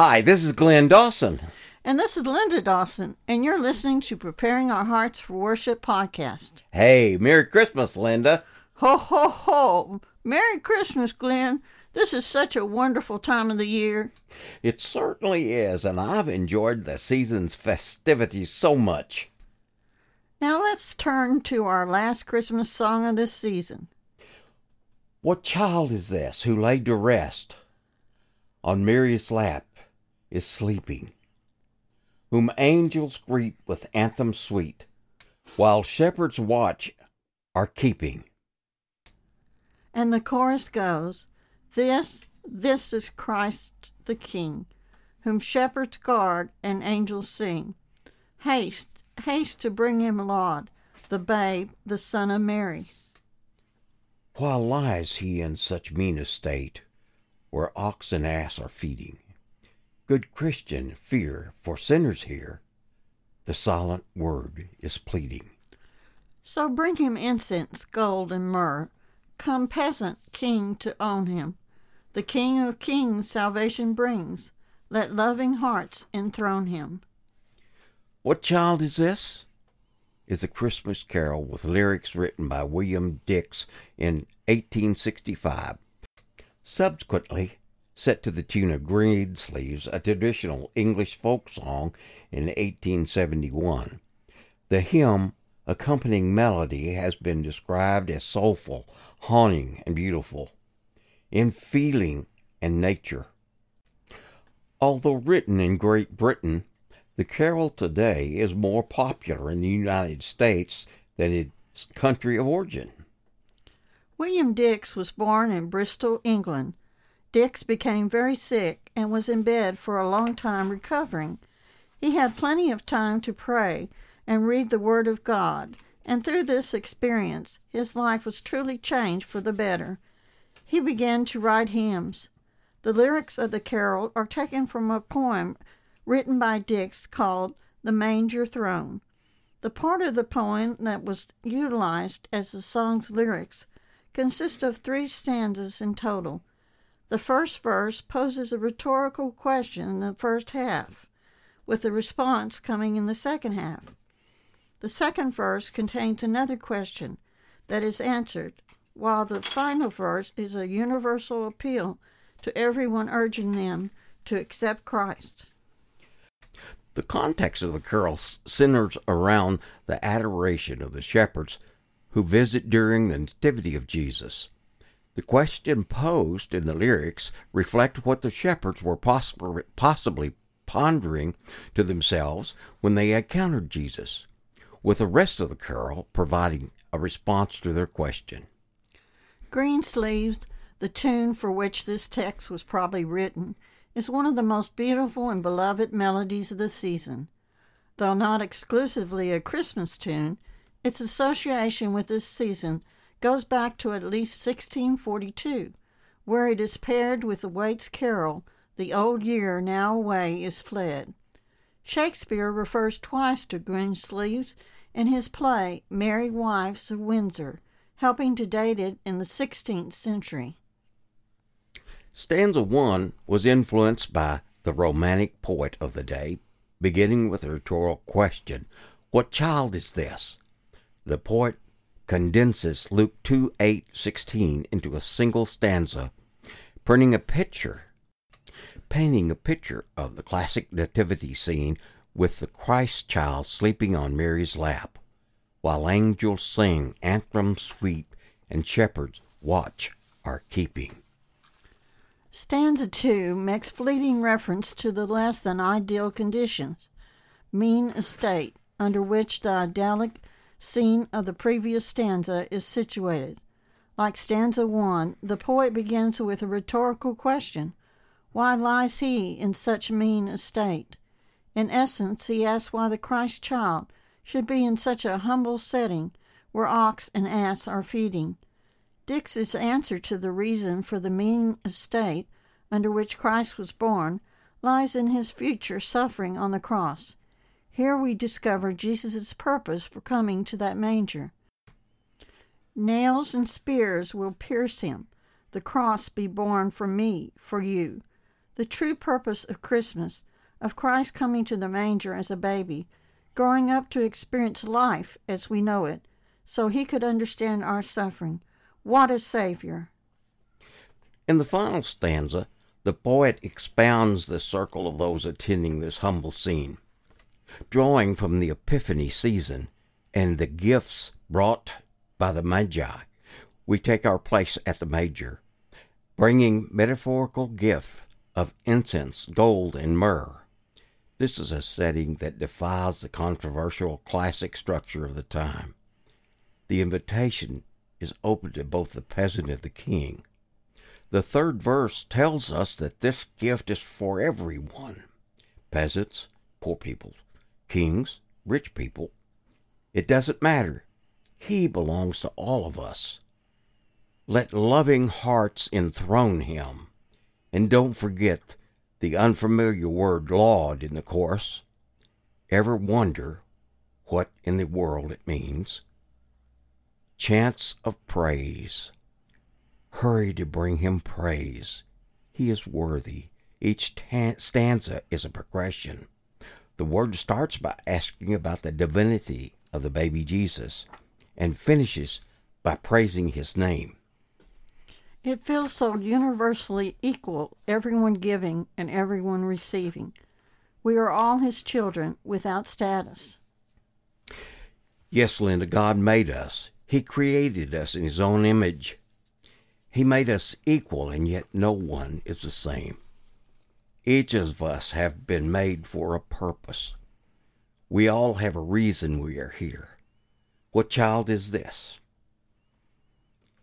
Hi, this is Glenn Dawson. And this is Linda Dawson, and you're listening to Preparing Our Hearts for Worship podcast. Hey, Merry Christmas, Linda. Ho, ho, ho. Merry Christmas, Glenn. This is such a wonderful time of the year. It certainly is, and I've enjoyed the season's festivities so much. Now let's turn to our last Christmas song of this season. What child is this who laid to rest on Mary's lap is sleeping, whom angels greet with anthems sweet, while shepherds watch are keeping? And the chorus goes, This, this is Christ the King, whom shepherds guard and angels sing. Haste, haste to bring him laud, the babe, the Son of Mary. While lies he in such mean estate, where ox and ass are feeding? Good Christian, fear, for sinners here, the silent word is pleading. So bring him incense, gold, and myrrh. Come, peasant, king, to own him. The King of kings salvation brings. Let loving hearts enthrone him. What child is this? Is a Christmas carol with lyrics written by William Dix in 1865. Subsequently, set to the tune of Greensleeves, a traditional English folk song in 1871. The hymn accompanying melody has been described as soulful, haunting, and beautiful in feeling and nature. Although written in Great Britain, the carol today is more popular in the United States than its country of origin. William Dix was born in Bristol, England. Dix became very sick and was in bed for a long time recovering. He had plenty of time to pray and read the Word of God, and through this experience his life was truly changed for the better. He began to write hymns. The lyrics of the carol are taken from a poem written by Dix called The Manger Throne. The part of the poem that was utilized as the song's lyrics consists of three stanzas in total. The first verse poses a rhetorical question in the first half, with the response coming in the second half. The second verse contains another question that is answered, while the final verse is a universal appeal to everyone urging them to accept Christ. The context of the carol centers around the adoration of the shepherds who visit during the Nativity of Jesus. The question posed in the lyrics reflect what the shepherds were possibly, pondering to themselves when they encountered Jesus, with the rest of the carol providing a response to their question. Greensleeves, the tune for which this text was probably written, is one of the most beautiful and beloved melodies of the season. Though not exclusively a Christmas tune, its association with this season goes back to at least 1642, where it is paired with the Waits carol, The Old Year Now Away is Fled. Shakespeare refers twice to Greensleeves in his play Merry Wives of Windsor, helping to date it in the 16th century. Stanza 1 was influenced by the romantic poet of the day, beginning with a rhetorical question What child is this? The poet condenses Luke 2 8 16 into a single stanza, printing a picture, painting a picture of the classic nativity scene with the Christ child sleeping on Mary's lap, while angels sing anthems sweet and shepherds watch are keeping. Stanza 2 makes fleeting reference to the less than ideal conditions, mean estate, under which the idyllic scene of the previous stanza is situated. Like stanza 1, the poet begins with a rhetorical question Why lies he in such mean estate? In essence, he asks why the Christ child should be in such a humble setting where ox and ass are feeding. Dix's answer to the reason for the mean estate under which Christ was born lies in his future suffering on the cross. Here we discover Jesus' purpose for coming to that manger. Nails and spears will pierce him, the cross be borne for me, for you. The true purpose of Christmas, of Christ coming to the manger as a baby, growing up to experience life as we know it, so he could understand our suffering. What a Savior! In the final stanza, the poet expounds the circle of those attending this humble scene. Drawing from the Epiphany season and the gifts brought by the Magi, we take our place at the manger, bringing metaphorical gift of incense, gold, and myrrh. This is a setting that defies the controversial classic structure of the time. The invitation is open to both the peasant and the king. The third verse tells us that this gift is for everyone peasants, poor people, kings, rich people. It doesn't matter. He belongs to all of us. Let loving hearts enthrone him. And don't forget the unfamiliar word laud in the chorus. Ever wonder what in the world it means? Chants of praise. Hurry to bring him praise. He is worthy. Each stanza is a progression. The word starts by asking about the divinity of the baby Jesus and finishes by praising his name. It feels so universally equal, everyone giving and everyone receiving. We are all his children without status. Yes, Linda, God made us. He created us in his own image. He made us equal, and yet no one is the same. Each of us have been made for a purpose. We all have a reason we are here. What child is this?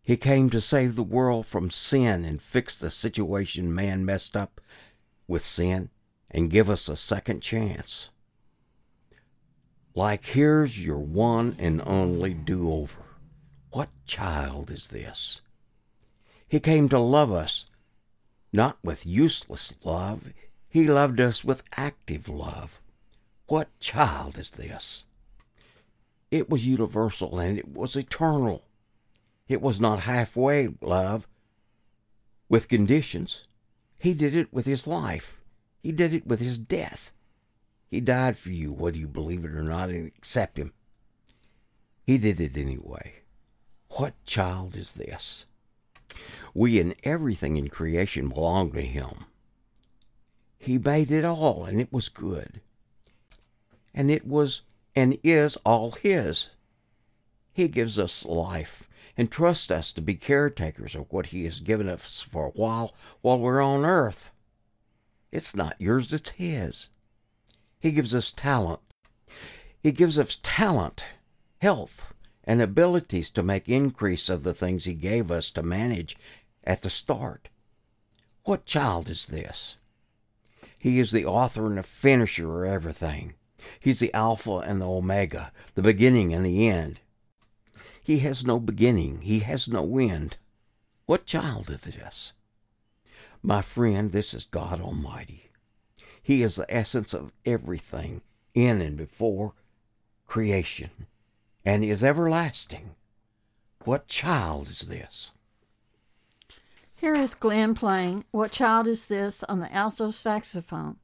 He came to save the world from sin and fix the situation man messed up with sin and give us a second chance. Like, here's your one and only do over. What child is this? He came to love us, not with useless love. He loved us with active love. What child is this? It was universal and it was eternal. It was not halfway love with conditions. He did it with his life. He did it with his death. He died for you, whether you believe it or not and accept him. He did it anyway. What child is this? We and everything in creation belong to him. He made it all, and it was good. And it was and is all his. He gives us life and trusts us to be caretakers of what He has given us for a while while we're on earth. It's not yours, it's His. He gives us talent. He gives us talent, health, and abilities to make increase of the things He gave us to manage at the start. What child is this? He is the author and the finisher of everything. He's the Alpha and the Omega, the beginning and the end. He has no beginning, he has no end. What child is this? My friend, this is God Almighty. He is the essence of everything in and before creation, and is everlasting. What child is this? Here is Glenn playing What Child Is This on the alto saxophone.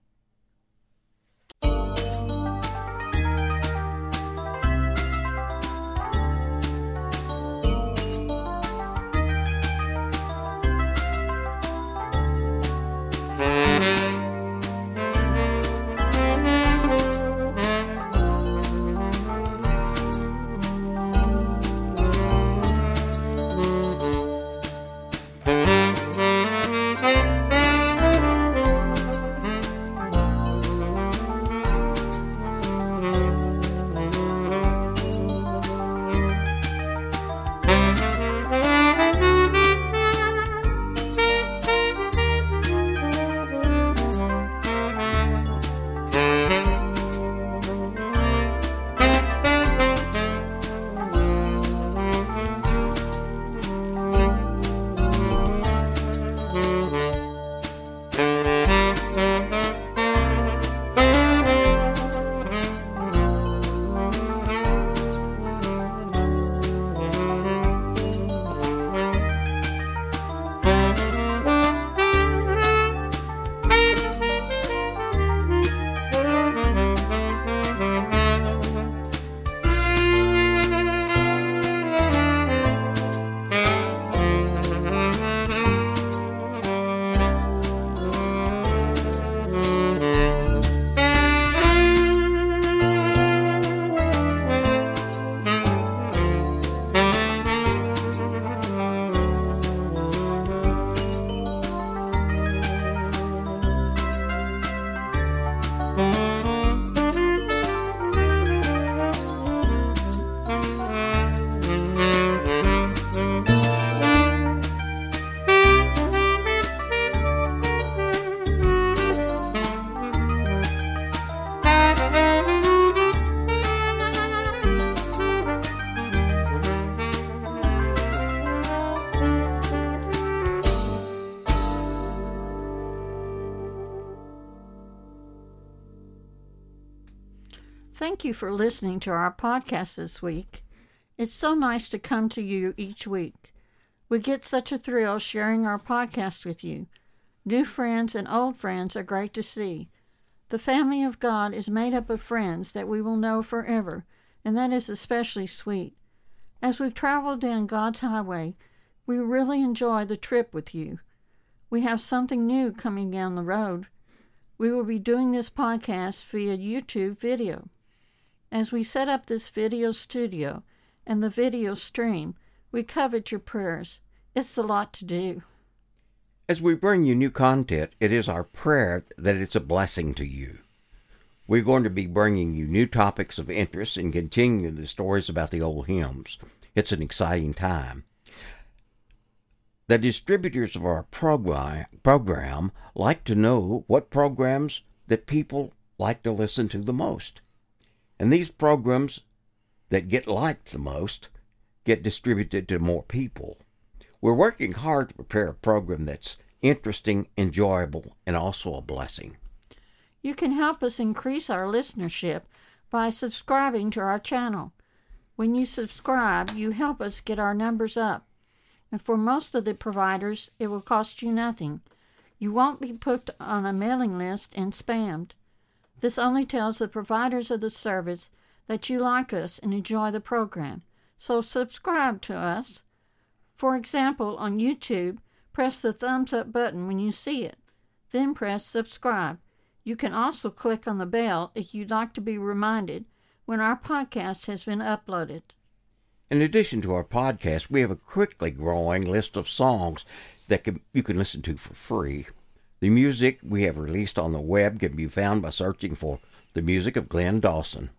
Thank you for listening to our podcast this week. It's so nice to come to you each week. We get such a thrill sharing our podcast with you. New friends and old friends are great to see. The family of God is made up of friends that we will know forever, and that is especially sweet. As we travel down God's highway, we really enjoy the trip with you. We have something new coming down the road. We will be doing this podcast via YouTube video. As we set up this video studio and the video stream, we covet your prayers. It's a lot to do. As we bring you new content, it is our prayer that it's a blessing to you. We're going to be bringing you new topics of interest and continuing the stories about the old hymns. It's an exciting time. The distributors of our program, program like to know what programs that people like to listen to the most. And these programs that get liked the most get distributed to more people. We're working hard to prepare a program that's interesting, enjoyable, and also a blessing. You can help us increase our listenership by subscribing to our channel. When you subscribe, you help us get our numbers up. And for most of the providers, it will cost you nothing. You won't be put on a mailing list and spammed. This only tells the providers of the service that you like us and enjoy the program. So subscribe to us. For example, on YouTube, press the thumbs up button when you see it. Then press subscribe. You can also click on the bell if you'd like to be reminded when our podcast has been uploaded. In addition to our podcast, we have a quickly growing list of songs that can, you can listen to for free. The music we have released on the web can be found by searching for the music of Glenn Dawson.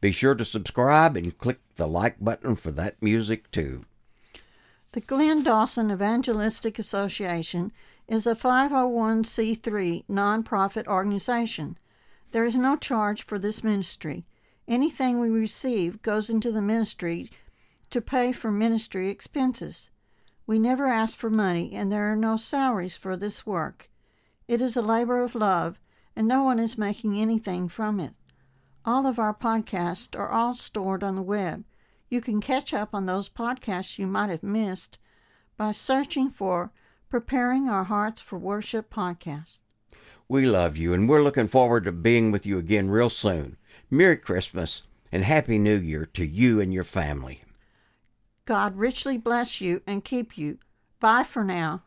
Be sure to subscribe and click the like button for that music too. The Glenn Dawson Evangelistic Association is a 501c3 nonprofit organization. There is no charge for this ministry. Anything we receive goes into the ministry to pay for ministry expenses. We never ask for money, and there are no salaries for this work. It is a labor of love, and no one is making anything from it. All of our podcasts are all stored on the web. You can catch up on those podcasts you might have missed by searching for Preparing Our Hearts for Worship podcast. We love you, and we're looking forward to being with you again real soon. Merry Christmas and Happy New Year to you and your family. God richly bless you and keep you. Bye for now.